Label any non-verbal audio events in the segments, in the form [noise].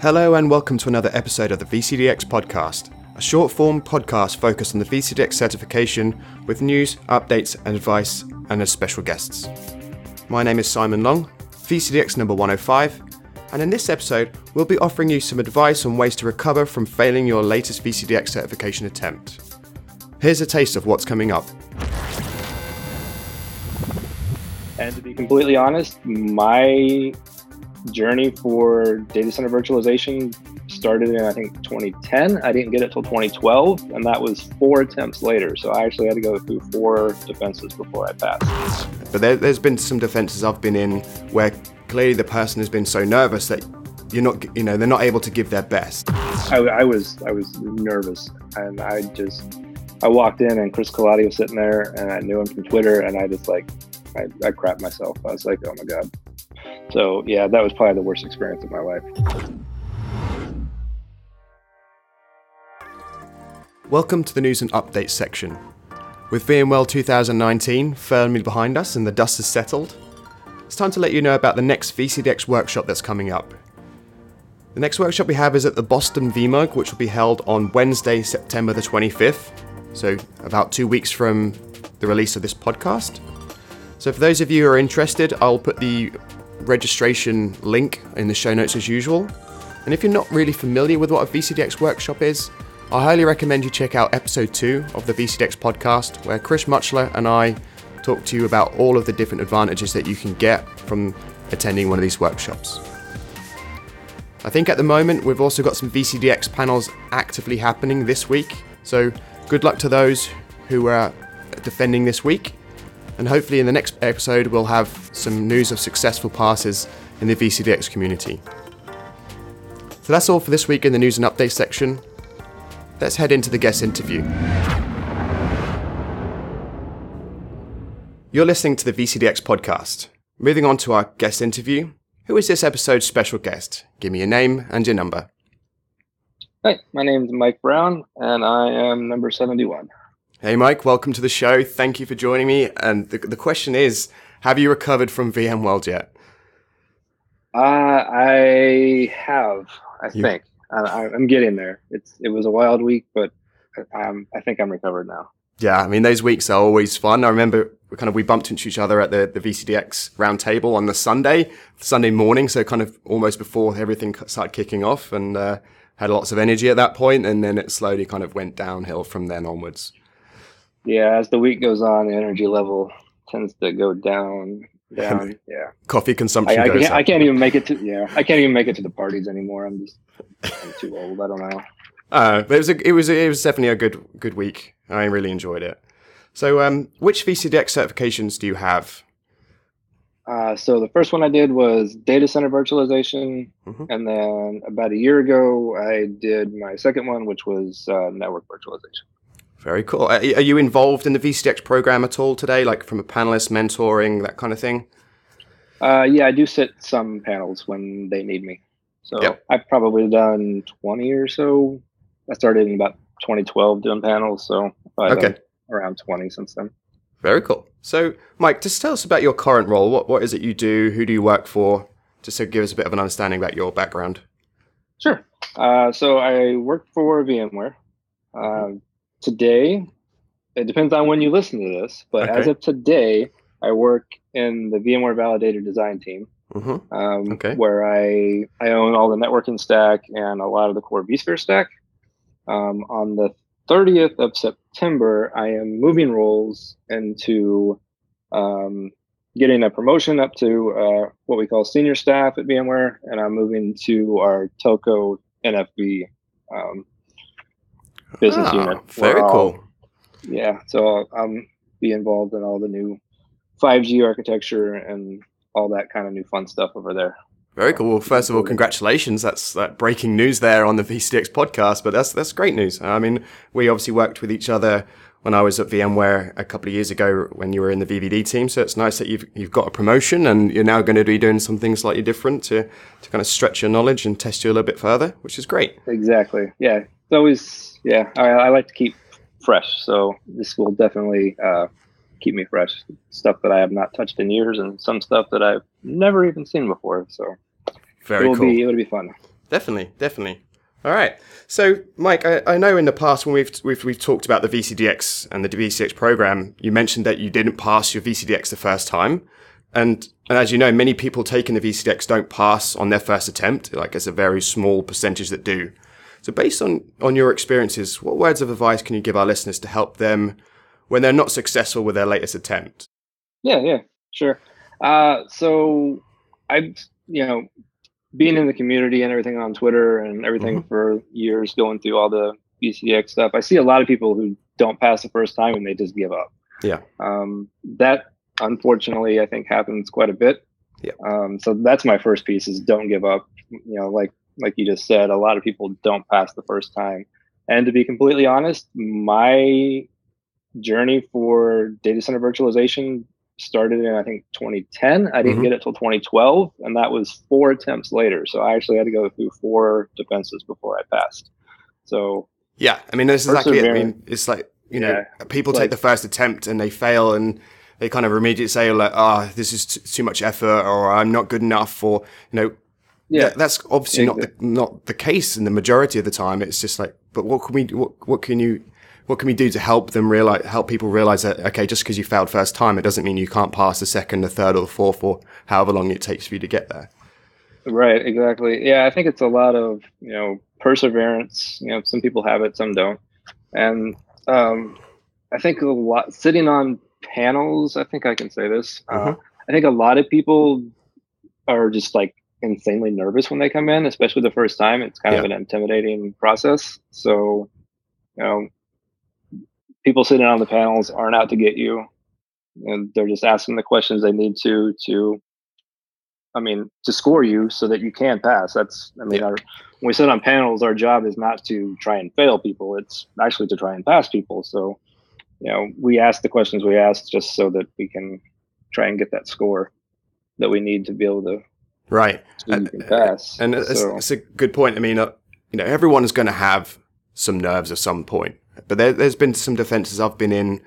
Hello and welcome to another episode of the VCDX podcast, a short form podcast focused on the VCDX certification with news, updates, and advice, and as special guests. My name is Simon Long, VCDX number 105, and in this episode, we'll be offering you some advice on ways to recover from failing your latest VCDX certification attempt. Here's a taste of what's coming up. And to be completely honest, my journey for data center virtualization started in I think 2010. I didn't get it till 2012, and that was four attempts later. So I actually had to go through four defenses before I passed. But there, has been some defenses I've been in where clearly the person has been so nervous that you're not, you know, they're not able to give their best. I, I was, I was nervous, and I just, I walked in and Chris Colotti was sitting there, and I knew him from Twitter, and I just like, I, I crapped myself. I was like, oh my god. So yeah, that was probably the worst experience of my life. Welcome to the news and updates section. With VMworld 2019 firmly behind us and the dust has settled, it's time to let you know about the next VCDX workshop that's coming up. The next workshop we have is at the Boston VMUG, which will be held on Wednesday, September the 25th, so about two weeks from the release of this podcast. So, for those of you who are interested, I'll put the registration link in the show notes as usual. And if you're not really familiar with what a VCDX workshop is, I highly recommend you check out episode 2 of the VCDX podcast, where Chris Mutchler and I talk to you about all of the different advantages that you can get from attending one of these workshops. I think at the moment we've also got some VCDX panels actively happening this week, so good luck to those who are defending this week and hopefully in the next episode we'll have some news of successful passes in the VCDX community. So that's all for this week in the news and updates section. Let's head into the guest interview. You're listening to the VCDX podcast. Moving on to our guest interview. Who is this episode's special guest? Give me your name and your number. Hi, my name is Mike Brown, and I am number 71. Hey, Mike, welcome to the show. Thank you for joining me. And the, the question is Have you recovered from VMworld yet? Uh, I have, I you... think. I, am getting there. It's It was a wild week, but um, I think I'm recovered now. Yeah, I mean, those weeks are always fun. I remember we kind of we bumped into each other at the, the VCDX roundtable on the Sunday, Sunday morning, so kind of almost before everything started kicking off and uh, had lots of energy at that point. point, and then it slowly kind of went downhill from then onwards yeah, as the week goes on, the energy level tends to go down. Down, yeah. Coffee consumption. I, I, can't, I, can't, even make it to yeah. I can't even make it to the parties anymore. I'm just I'm too old. I don't know. Uh, but it was a, it was it was definitely a good good week. I really enjoyed it. So, um, which VCDX certifications do you have? Uh, so the first one I did was data center virtualization, mm-hmm. and then about a year ago I did my second one, which was uh, network virtualization. Very cool. Are, you involved in the VCDX program at all today, like from a panelist, mentoring, that kind of thing? Uh, yeah, I do sit some panels when they need me. So yep. I've probably done 20 or so. I started in about 2012 doing panels, so I've okay. around 20 since then. Very cool. So, Mike, just tell us about your current role. What what is it you do? Who do you work for? Just to give us a bit of an understanding about your background. Sure. Uh, so I work for VMware. Uh, today, it depends on when you listen to this, but okay. as of today, I work in the VMware Validated Design team, mm-hmm. um, okay. where I I own all the networking stack and a lot of the core vSphere stack. Um, on the 30th of September, I am moving roles into um, getting a promotion up to uh, what we call senior staff at VMware, and I'm moving to our telco um, business ah, unit. Very cool. Yeah, so I'll be involved in all the new 5G architecture and all that kind of new fun stuff over there. Very cool. Well, first of all, congratulations. That's that breaking news there on the VCDX podcast, but that's that's great news. I mean, we obviously worked with each other when I was at VMware a couple of years ago when you were in the VVD team. So it's nice that you've you've got a promotion and you're now going to be doing something slightly different to to kind of stretch your knowledge and test you a little bit further, which is great. Exactly. Yeah. It's always yeah, I, I, like to keep fresh. So this will definitely uh, keep me fresh. Stuff that I have not touched in years, and some stuff that I've never even seen before. So very it will cool. Be, it would be fun. Definitely, definitely. All right. So, Mike, I, I, know in the past when we've, we've we've talked about the VCDX and the VCDX program, you mentioned that you didn't pass your VCDX the first time, and and as you know, many people taking the VCDX don't pass on their first attempt. Like it's a very small percentage that do. So, based on on your experiences, what words of advice can you give our listeners to help them when they're not successful with their latest attempt? Yeah, yeah, sure. Uh, so I, you know, being in the community and everything on Twitter and everything mm-hmm. for years, going through all the VCDX stuff, I see a lot of people who don't pass the first time and they just give up. Yeah. Um, that unfortunately, I think happens quite a bit. Yeah. Um, so that's my first piece is don't give up. You know, like like you just said, a lot of people don't pass the first time. And to be completely honest, my journey for data center virtualization started in I think 2010. I didn't mm-hmm. get it till 2012, and that was four attempts later. So I actually had to go through four defenses before I passed. So yeah, I mean, this is exactly it. I mean, it's like you know, yeah, people like, take the first attempt and they fail, and they kind of immediately say like, "Ah, oh, this is t- too much effort," or "I'm not good enough," or you know. Yeah, that's obviously not the not the case in the majority of the time. It's just like, but what can we? What what can you? what can we do to help them realize, help people realize that, okay, just because you failed first time, it doesn't mean you can't pass the second, the third, or the fourth, or however long it takes for you to get there. Right, exactly. Yeah, I think it's a lot of, you know, perseverance. You know, some people have it, some don't. And um, I think a lot, sitting on panels, I think I can say this. Uh, mm-hmm. I think a lot of people are just like insanely nervous when they come in, especially the first time. It's kind yeah. of an intimidating process. So, you know, people sitting on the panels aren't out to get you and they're just asking the questions they need to to i mean to score you so that you can pass that's i mean our, when we sit on panels our job is not to try and fail people it's actually to try and pass people so you know we ask the questions we ask just so that we can try and get that score that we need to be able to right and, pass and it's, so. it's, a good point i mean uh, you know everyone is going to have some nerves at some point but there, has been some defenses I've been in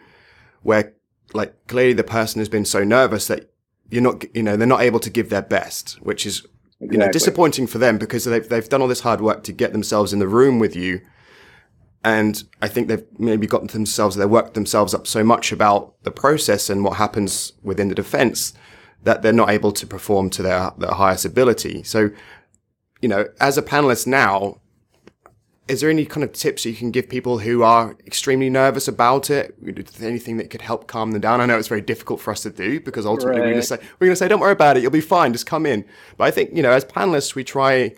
where, like, clearly the person has been so nervous that you're not, you know, they're not able to give their best, which is, exactly. you know, disappointing for them because they've, they've done all this hard work to get themselves in the room with you. And I think they've maybe gotten themselves, they've worked themselves up so much about the process and what happens within the defense that they're not able to perform to their, their highest ability. So, you know, as a panelist now, is there any kind of tips you can give people who are extremely nervous about it? Anything that could help calm them down? I know it's very difficult for us to do because ultimately right. we're going to say, we're going to say, don't worry about it. You'll be fine. Just come in. But I think, you know, as panelists, we try,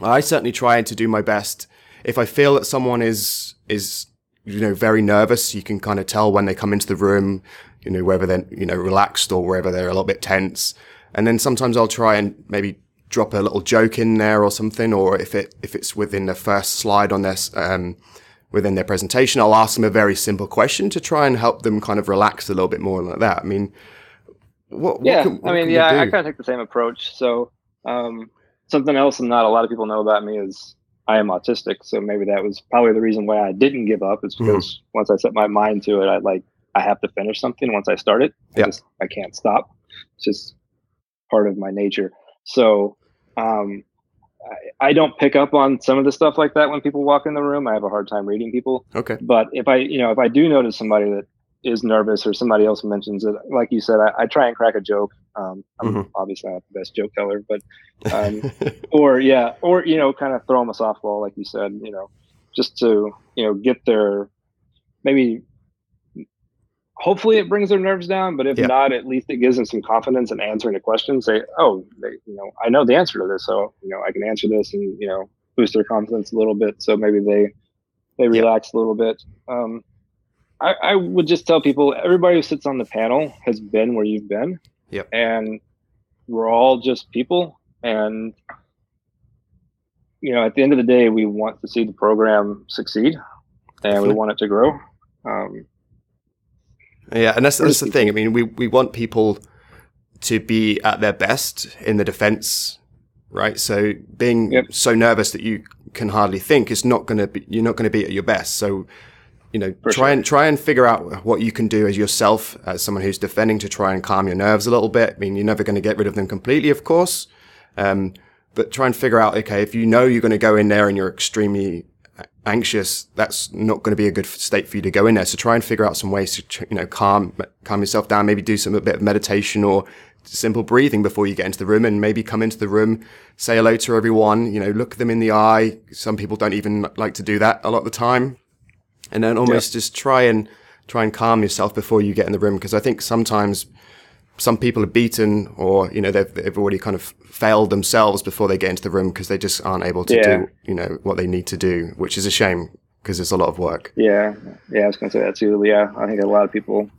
I certainly try to do my best. If I feel that someone is, is, you know, very nervous, you can kind of tell when they come into the room, you know, whether they're, you know, relaxed or whether they're a little bit tense. And then sometimes I'll try and maybe drop a little joke in there or something, or if it if it's within the first slide on this um, within their presentation, I'll ask them a very simple question to try and help them kind of relax a little bit more like that. I mean, what? Yeah, what can, what I mean, yeah, I, I kind of take the same approach. So um, something else, and not a lot of people know about me is I am autistic. So maybe that was probably the reason why I didn't give up. Is mm-hmm. because mm. once I set my mind to it, I like I have to finish something once I start it. I yeah. Just, I can't stop. It's just part of my nature. So um, I, I, don't pick up on some of the stuff like that when people walk in the room. I have a hard time reading people. Okay. But if I, you know, if I do notice somebody that is nervous or somebody else mentions it, like you said, I, I try and crack a joke. Um, I'm mm-hmm. obviously not the best joke teller, but, um, [laughs] or yeah, or, you know, kind of throw them a softball, like you said, you know, just to, you know, get their, maybe hopefully it brings their nerves down but if yeah. not at least it gives them some confidence in answering a question say oh they, you know i know the answer to this so you know i can answer this and you know boost their confidence a little bit. So maybe they they relax yeah. a little bit. Um, I, I would just tell people everybody who sits on the panel has been where you've been. Yep. and we're all just people. And you know at the end of the day we want to see the program succeed and we want it to grow. Um, yeah, and that's that's the thing. I mean, we we want people to be at their best in the defense, right? So being yep. so nervous that you can hardly think is not going to be you're not going to be at your best. So you know, For try sure. and try and figure out what you can do as yourself, as someone who's defending, to try and calm your nerves a little bit. I mean, you're never going to get rid of them completely, of course, um, but try and figure out okay if you know you're going to go in there and you're extremely anxious, that's not going to be a good state for you to go in there. So try and figure out some ways to, you know, calm, calm yourself down, maybe do some, a bit of meditation or simple breathing before you get into the room and maybe come into the room, say hello to everyone, you know, look them in the eye. Some people don't even like to do that a lot of the time. And then almost yeah. just try and, try and calm yourself before you get in the room. Cause I think sometimes some people are beaten or, you know, they've, they've already kind of failed themselves before they get into the room because they just aren't able to yeah. do, you know, what they need to do, which is a shame because it's a lot of work. Yeah. Yeah. I was going to say that too. Yeah. I think a lot of people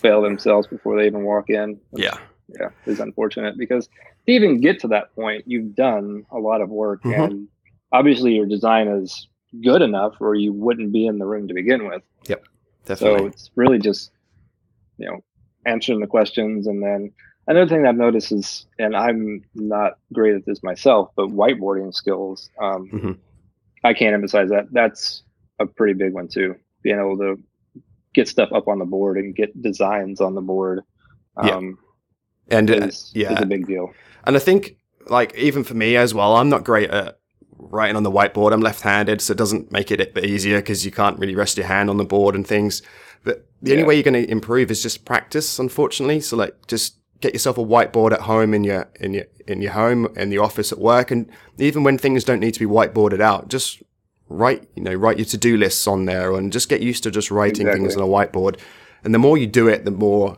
fail themselves before they even walk in. Yeah. Yeah. It's unfortunate because to even get to that point, you've done a lot of work mm-hmm. and obviously your design is good enough or you wouldn't be in the room to begin with. Yep. Definitely. So it's really just, you know, answering the questions. And then another thing I've noticed is, and I'm not great at this myself, but whiteboarding skills. Um, mm-hmm. I can't emphasize that. That's a pretty big one too. Being able to get stuff up on the board and get designs on the board. Um, yeah. And uh, yeah, is a big deal. And I think, like, even for me as well, I'm not great at writing on the whiteboard. I'm left-handed, so it doesn't make it a bit easier because you can't really rest your hand on the board and things. But the yeah. only way you're going to improve is just practice, unfortunately. So like just get yourself a whiteboard at home in your in your in your home in the office at work and even when things don't need to be whiteboarded out just write you know write your to-do lists on there and just get used to just writing exactly. things on a whiteboard and the more you do it the more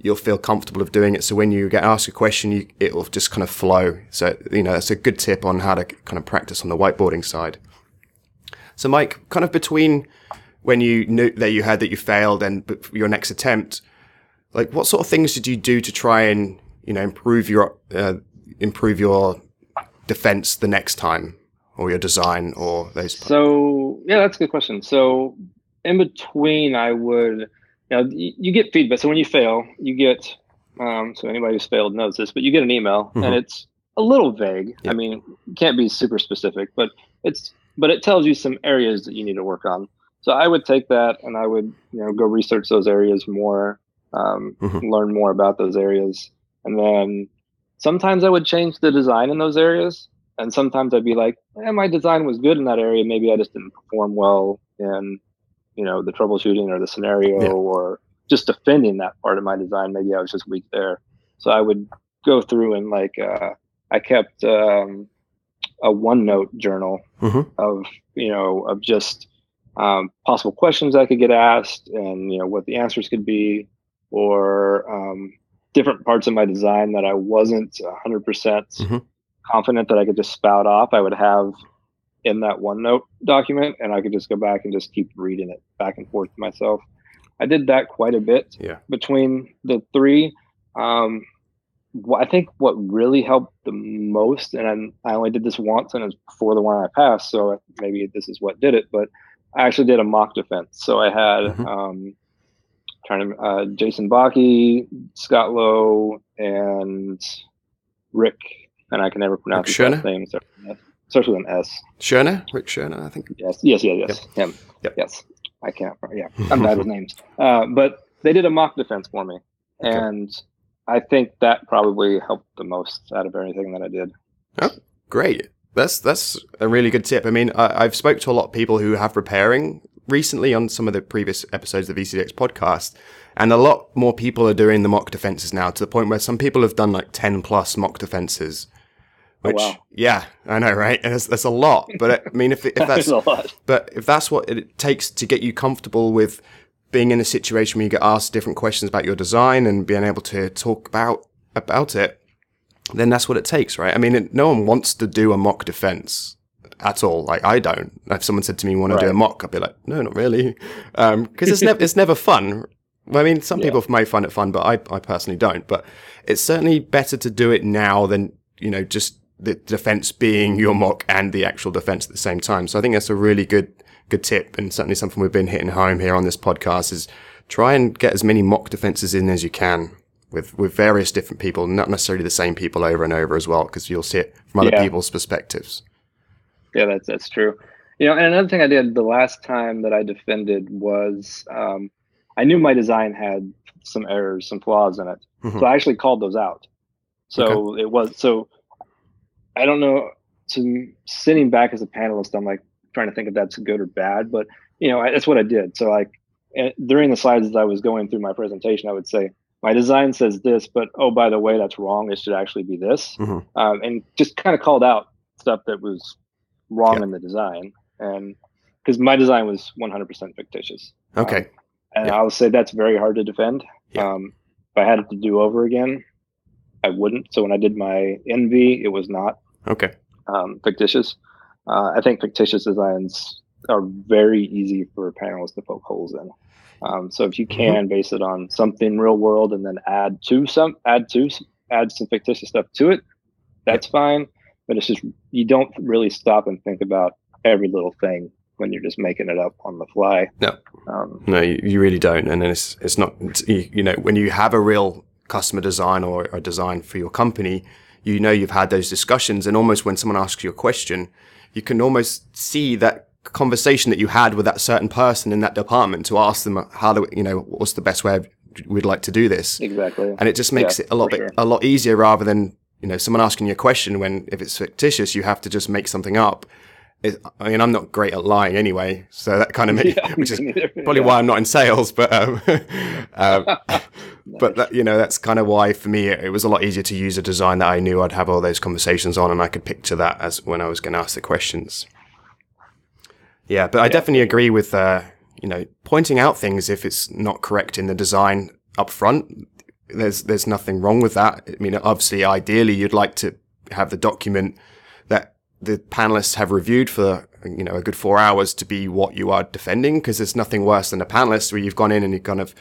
you'll feel comfortable of doing it so when you get asked a question you, it'll just kind of flow so you know that's a good tip on how to kind of practice on the whiteboarding side so mike kind of between when you knew that you had that you failed and your next attempt, like what sort of things did you do to try and you know improve your uh, improve your defense the next time or your design or those? So yeah, that's a good question. So in between, I would you know you get feedback. So when you fail, you get um, so anybody who's failed knows this, but you get an email mm-hmm. and it's a little vague. I mean, can't be super specific, but it's but it tells you some areas that you need to work on. So I would take that and I would, you know, go research those areas more, um, mm-hmm. learn more about those areas. And then sometimes I would change the design in those areas. And sometimes I'd be like, eh, my design was good in that area. Maybe I just didn't perform well in, you know, the troubleshooting or the scenario yeah. or just defending that part of my design. Maybe I was just weak there. So I would go through and like, uh, I kept um, a OneNote journal mm-hmm. of, you know, of just, um, possible questions I could get asked and you know what the answers could be, or um, different parts of my design that I wasn't 100% mm-hmm. confident that I could just spout off. I would have in that OneNote document, and I could just go back and just keep reading it back and forth to myself. I did that quite a bit yeah. between the three. Um, I think what really helped the most, and I, I only did this once, and it was before the one I passed, so maybe this is what did it, but I actually did a mock defense. So I had mm-hmm. um, trying to uh, Jason Boche, Scott Lowe, and Rick, and I can never pronounce his last name. Starts with an S. Scherner, Rick Scherner, I think. Yes, yes, yes, yes. Yep. Him. Yep. Yes, I can't. Yeah, I'm bad with [laughs] names. Uh, but they did a mock defense for me, okay. and I think that probably helped the most out of anything that I did. Oh, great. That's that's a really good tip. I mean, I, have spoke to a lot of people who have preparing recently on some of the previous episodes of the VCDX podcast, and a lot more people are doing the mock defenses now to the point where some people have done like ten plus mock defenses. Oh, which, oh, wow. yeah, I know, right? That's, that's a lot. But I mean, if, if [laughs] that's a lot. but if that's what it takes to get you comfortable with being in a situation where you get asked different questions about your design and being able to talk about about it, then that's what it takes, right? I mean, it, no one wants to do a mock defense at all. Like I don't. If someone said to me, "Want right. to do a mock?" I'd be like, "No, not really," because um, it's never it's never fun. I mean, some yeah. people may find it fun, but I I personally don't. But it's certainly better to do it now than you know just the defense being your mock and the actual defense at the same time. So I think that's a really good good tip, and certainly something we've been hitting home here on this podcast is try and get as many mock defenses in as you can with with various different people, not necessarily the same people over and over as well, because you'll see it from other yeah. people's perspectives. Yeah, that's that's true. You know, and another thing I did the last time that I defended was um, I knew my design had some errors, some flaws in it, mm-hmm. so I actually called those out. So okay. it was so I don't know. To sitting back as a panelist, I'm like trying to think if that's good or bad, but you know, I, that's what I did. So like eh, during the slides as I was going through my presentation, I would say my design says this, but oh by the way, that's wrong. It should actually be this, mm-hmm. um, and just kind of called out stuff that was wrong yeah. in the design, and because my design was 100% fictitious. Okay. Um, and yeah. I would say that's very hard to defend. Yeah. Um, if I had it to do over again, I wouldn't. So when I did my NV, it was not okay um, fictitious. Uh, I think fictitious designs are very easy for panelists to poke holes in. Um, so if you mm-hmm. can mm-hmm. base it on something real world and then add to some add to add some fictitious stuff to it, that's yeah. fine. But it's just you don't really stop and think about every little thing when you're just making it up on the fly. No, um, no, you, you, really don't. And then it's it's not it's, you, you, know when you have a real customer design or a design for your company, you know you've had those discussions, and almost when someone asks you a question, you can almost see that conversation that you had with that certain person in that department to ask them how do you know what's the best way we'd like to do this exactly and it just makes yeah, it a lot bit sure. a lot easier rather than you know someone asking you a question when if it's fictitious you have to just make something up it, I mean, I'm not great at lying anyway, so that kind of [laughs] makes, yeah, which is probably yeah. why I'm not in sales. But, um, um, [laughs] [laughs] but that, you know, that's kind of why for me it, it, was a lot easier to use a design that I knew I'd have all those conversations on, and I could picture that as when I was going to ask the questions. Yeah, but I definitely agree with uh, you know pointing out things if it's not correct in the design up front. There's there's nothing wrong with that. I mean, obviously, ideally, you'd like to have the document that the panelists have reviewed for you know a good four hours to be what you are defending because there's nothing worse than a panelist where you've gone in and you've kind of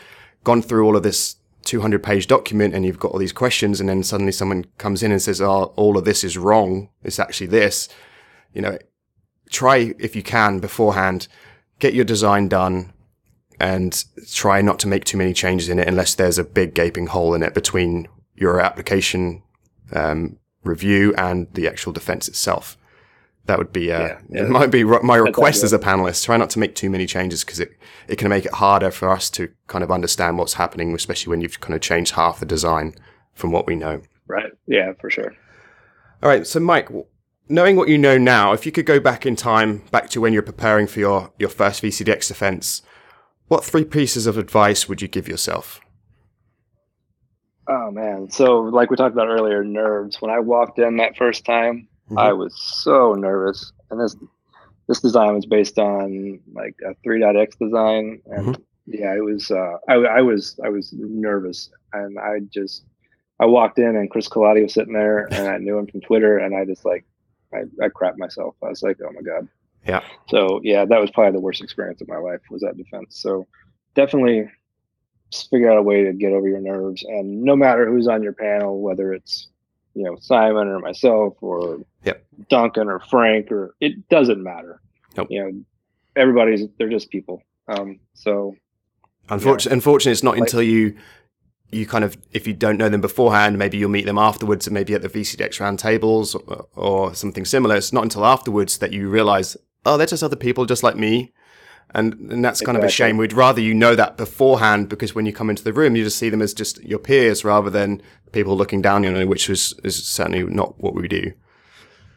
gone through all of this 200 page document and you've got all these questions and then suddenly someone comes in and says oh all of this is wrong. It's actually this. You know try if you can beforehand get your design done and try not to make too many changes in it unless there's a big gaping hole in it between your application um, review and the actual defense itself that would be, uh, yeah, yeah. it might be my request as a panelist. Try not to make too many changes because it, it can make it harder for us to kind of understand what's happening, especially when you've kind of changed half the design from what we know. Right. Yeah, for sure. All right. So, Mike, knowing what you know now, if you could go back in time, back to when you're preparing for your, your first VCDX defense, what three pieces of advice would you give yourself? Oh, man. So, like we talked about earlier, nerves. When I walked in that first time, Mm-hmm. I was so nervous, and this this design was based on like a 3.x design, and mm-hmm. yeah, it was. Uh, I, I was I was nervous, and I just I walked in, and Chris Colotti was sitting there, and I knew him from Twitter, and I just like I, I crapped myself. I was like, oh my god. Yeah. So yeah, that was probably the worst experience of my life was that defense. So definitely figure out a way to get over your nerves, and no matter who's on your panel, whether it's you know Simon or myself or yep. Duncan or Frank or it doesn't matter. Nope. You know, everybody's they're just people. Um, so unfortunately, yeah. unfortunately, it's not like, until you you kind of if you don't know them beforehand, maybe you'll meet them afterwards, and maybe at the VCDX roundtables or, or something similar. It's not until afterwards that you realize, oh, they're just other people just like me. And, and that's kind exactly. of a shame. We'd rather you know that beforehand because when you come into the room, you just see them as just your peers rather than people looking down on you, which is, is certainly not what we do.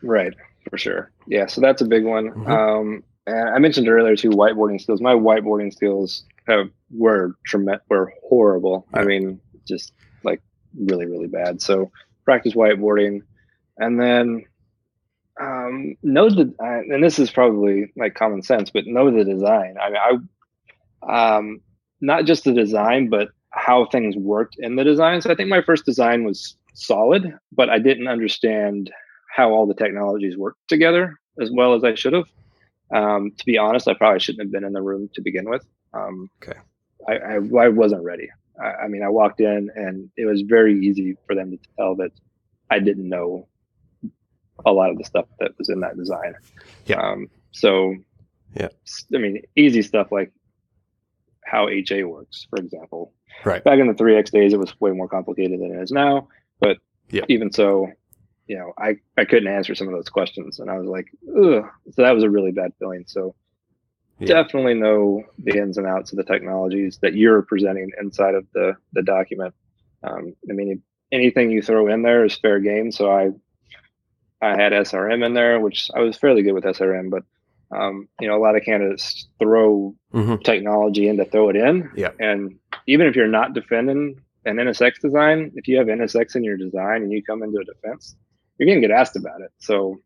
Right, for sure. Yeah, so that's a big one. Mm-hmm. Um, and I mentioned earlier too whiteboarding skills. My whiteboarding skills have, were tremendous, were horrible. Yeah. I mean, just like really, really bad. So practice whiteboarding, and then um, know the uh, and this is probably like common sense, but know the design. I mean, I um, not just the design, but how things worked in the design. So I think my first design was solid, but I didn't understand how all the technologies worked together as well as I should have. Um, to be honest, I probably shouldn't have been in the room to begin with. Um, okay. I, I, I wasn't ready. I, I, mean, I walked in and it was very easy for them to tell that I didn't know a lot of the stuff that was in that design. Yeah. Um, so, yeah. I mean, easy stuff like how HA works, for example. Right. Back in the 3X days, it was way more complicated than it is now. But yeah. even so, you know, I, I couldn't answer some of those questions. And I was like, ugh. So that was a really bad feeling. So yeah. definitely know the ins and outs of the technologies that you're presenting inside of the, the document. Um, I mean, anything you throw in there is fair game. So I I had SRM in there, which I was fairly good with SRM, but um, you know, a lot of candidates throw mm-hmm. technology in to throw it in. Yeah. And even if you're not defending an NSX design, if you have NSX in your design and you come into a defense, you're going to get asked about it. So,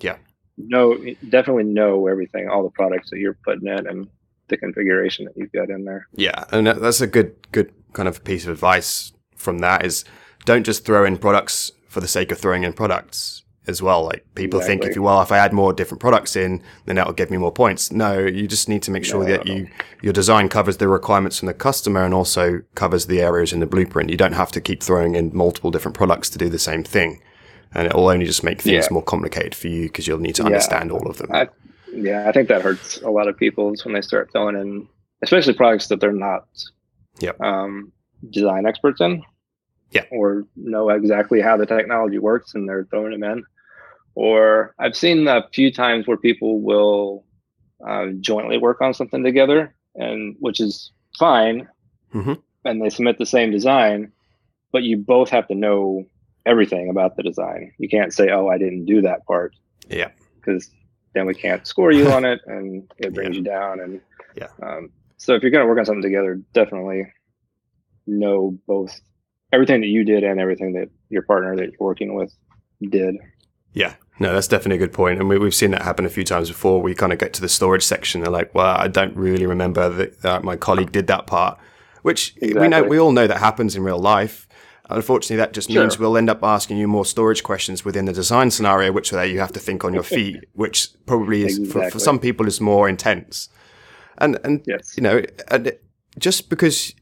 yeah, know definitely know everything, all the products that you're putting in, and the configuration that you've got in there. Yeah, and that's a good good kind of piece of advice from that is don't just throw in products for the sake of throwing in products as well. Like people exactly. think if you well, if I add more different products in, then that will give me more points. No, you just need to make sure no, that you your design covers the requirements from the customer and also covers the areas in the blueprint. You don't have to keep throwing in multiple different products to do the same thing, and it will only just make things yeah. more complicated for you because you'll need to understand yeah. all of them. I, yeah, I think that hurts a lot of people when they start throwing in, especially products that they're not yep. um, design experts in. Yeah. Or know exactly how the technology works and they're throwing them in. Or I've seen a few times where people will uh, jointly work on something together, and which is fine. Mm-hmm. And they submit the same design, but you both have to know everything about the design. You can't say, "Oh, I didn't do that part." Yeah. Because then we can't score you [laughs] on it, and it brings yeah. you down. And yeah. Um, so if you're going to work on something together, definitely know both everything that you did and everything that your partner that you're working with did. Yeah, no, that's definitely a good point. And we, have seen that happen a few times before. We kind of get to the storage section. They're like, well, I don't really remember that, that my colleague did that part, which exactly. we know, we all know that happens in real life. Unfortunately, that just means sure. we'll end up asking you more storage questions within the design scenario, which there you have to think on your [laughs] feet, which probably is exactly. for, for, some people is more intense. And and yes. you know, and just because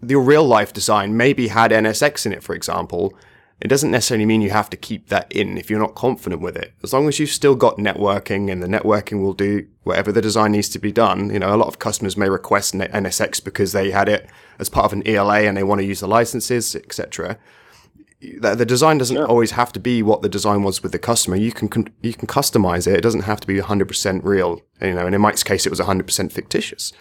the real life design maybe had NSX in it, for example, it doesn't necessarily mean you have to keep that in if you're not confident with it. As long as you've still got networking and the networking will do whatever the design needs to be done. You know, a lot of customers may request NSX because they had it as part of an ELA and they want to use the licenses, etc. The design doesn't sure. always have to be what the design was with the customer. You can you can customize it. It doesn't have to be 100% real. You know, and in Mike's case, it was 100% fictitious.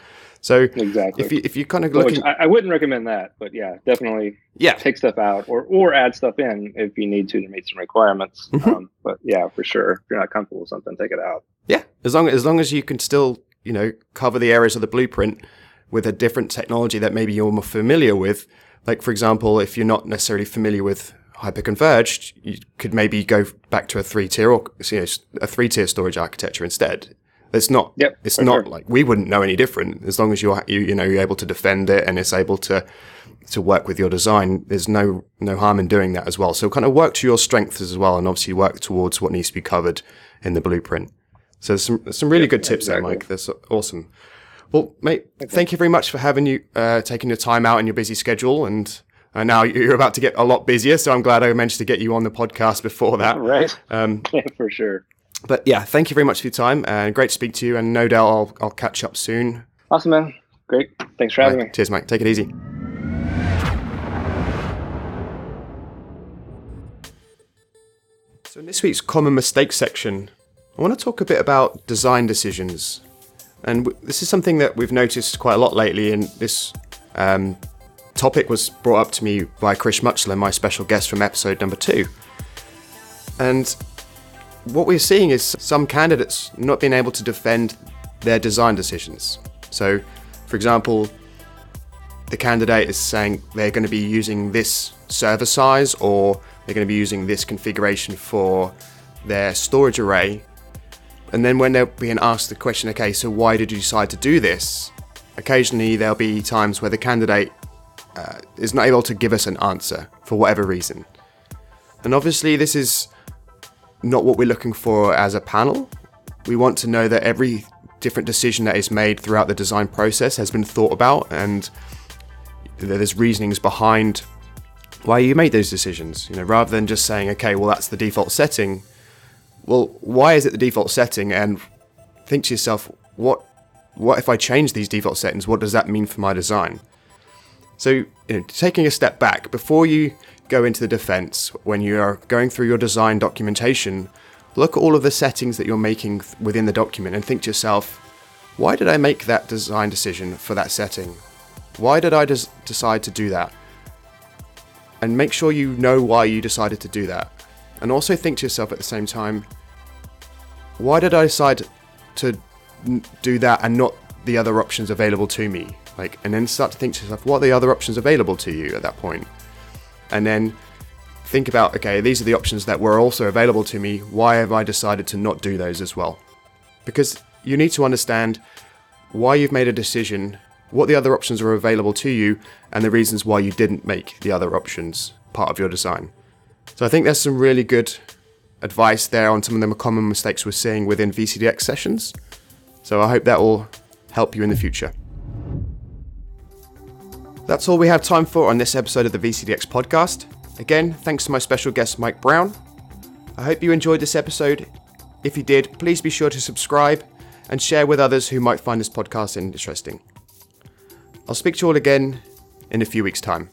So exactly, if you if you kind of look, I, I, wouldn't recommend that, but yeah, definitely, yeah, take stuff out or or add stuff in if you need to to meet some requirements. Mm-hmm. Um, but yeah, for sure, if you're not comfortable with something, take it out. Yeah, as long as long as you can still you know cover the areas of the blueprint with a different technology that maybe you're more familiar with. Like for example, if you're not necessarily familiar with hyperconverged, you could maybe go back to a three tier or you know, a three tier storage architecture instead. It's not. Yep, it's not sure. like we wouldn't know any different as long as you're you, you know you're able to defend it and it's able to to work with your design. There's no no harm in doing that as well. So kind of work to your strengths as well, and obviously work towards what needs to be covered in the blueprint. So there's some some really yep, good tips exactly. there, Mike. That's awesome. Well, mate, okay. thank you very much for having you uh, taking your time out in your busy schedule and. Uh, now you're about to get a lot busier, so I'm glad I managed to get you on the podcast before that. Right. Um, [laughs] yeah, for sure but yeah, thank you very much for your time and great to speak to you. And no doubt I'll, I'll catch up soon. Awesome, man. Great. Thanks for having right. me. Cheers, mate. Take it easy. So, in this week's common mistakes section, I want to talk a bit about design decisions. And w- this is something that we've noticed quite a lot lately. And this um, topic was brought up to me by Chris Mutchler, my special guest from episode number two. And what we're seeing is some candidates not being able to defend their design decisions. So, for example, the candidate is saying they're going to be using this server size or they're going to be using this configuration for their storage array. And then when they're being asked the question, okay, so why did you decide to do this? Occasionally there'll be times where the candidate uh, is not able to give us an answer for whatever reason. And obviously, this is not what we're looking for as a panel. We want to know that every different decision that is made throughout the design process has been thought about and there's reasonings behind why you made those decisions. You know, rather than just saying, okay, well that's the default setting. Well, why is it the default setting? And think to yourself, what what if I change these default settings? What does that mean for my design? So, you know, taking a step back before you go into the defense, when you are going through your design documentation, look at all of the settings that you're making within the document and think to yourself, why did I make that design decision for that setting? Why did I des- decide to do that? And make sure you know why you decided to do that. and also think to yourself at the same time, why did I decide to do that and not the other options available to me? Like, and then start to think to yourself, what are the other options available to you at that point? And then think about, okay, these are the options that were also available to me. Why have I decided to not do those as well? Because you need to understand why you've made a decision, what the other options are available to you, and the reasons why you didn't make the other options part of your design. So I think there's some really good advice there on some of the common mistakes we're seeing within VCDX sessions. So I hope that will help you in the future. That's all we have time for on this episode of the VCDX podcast. Again, thanks to my special guest, Mike Brown. I hope you enjoyed this episode. If you did, please be sure to subscribe and share with others who might find this podcast interesting. I'll speak to you all again in a few weeks' time.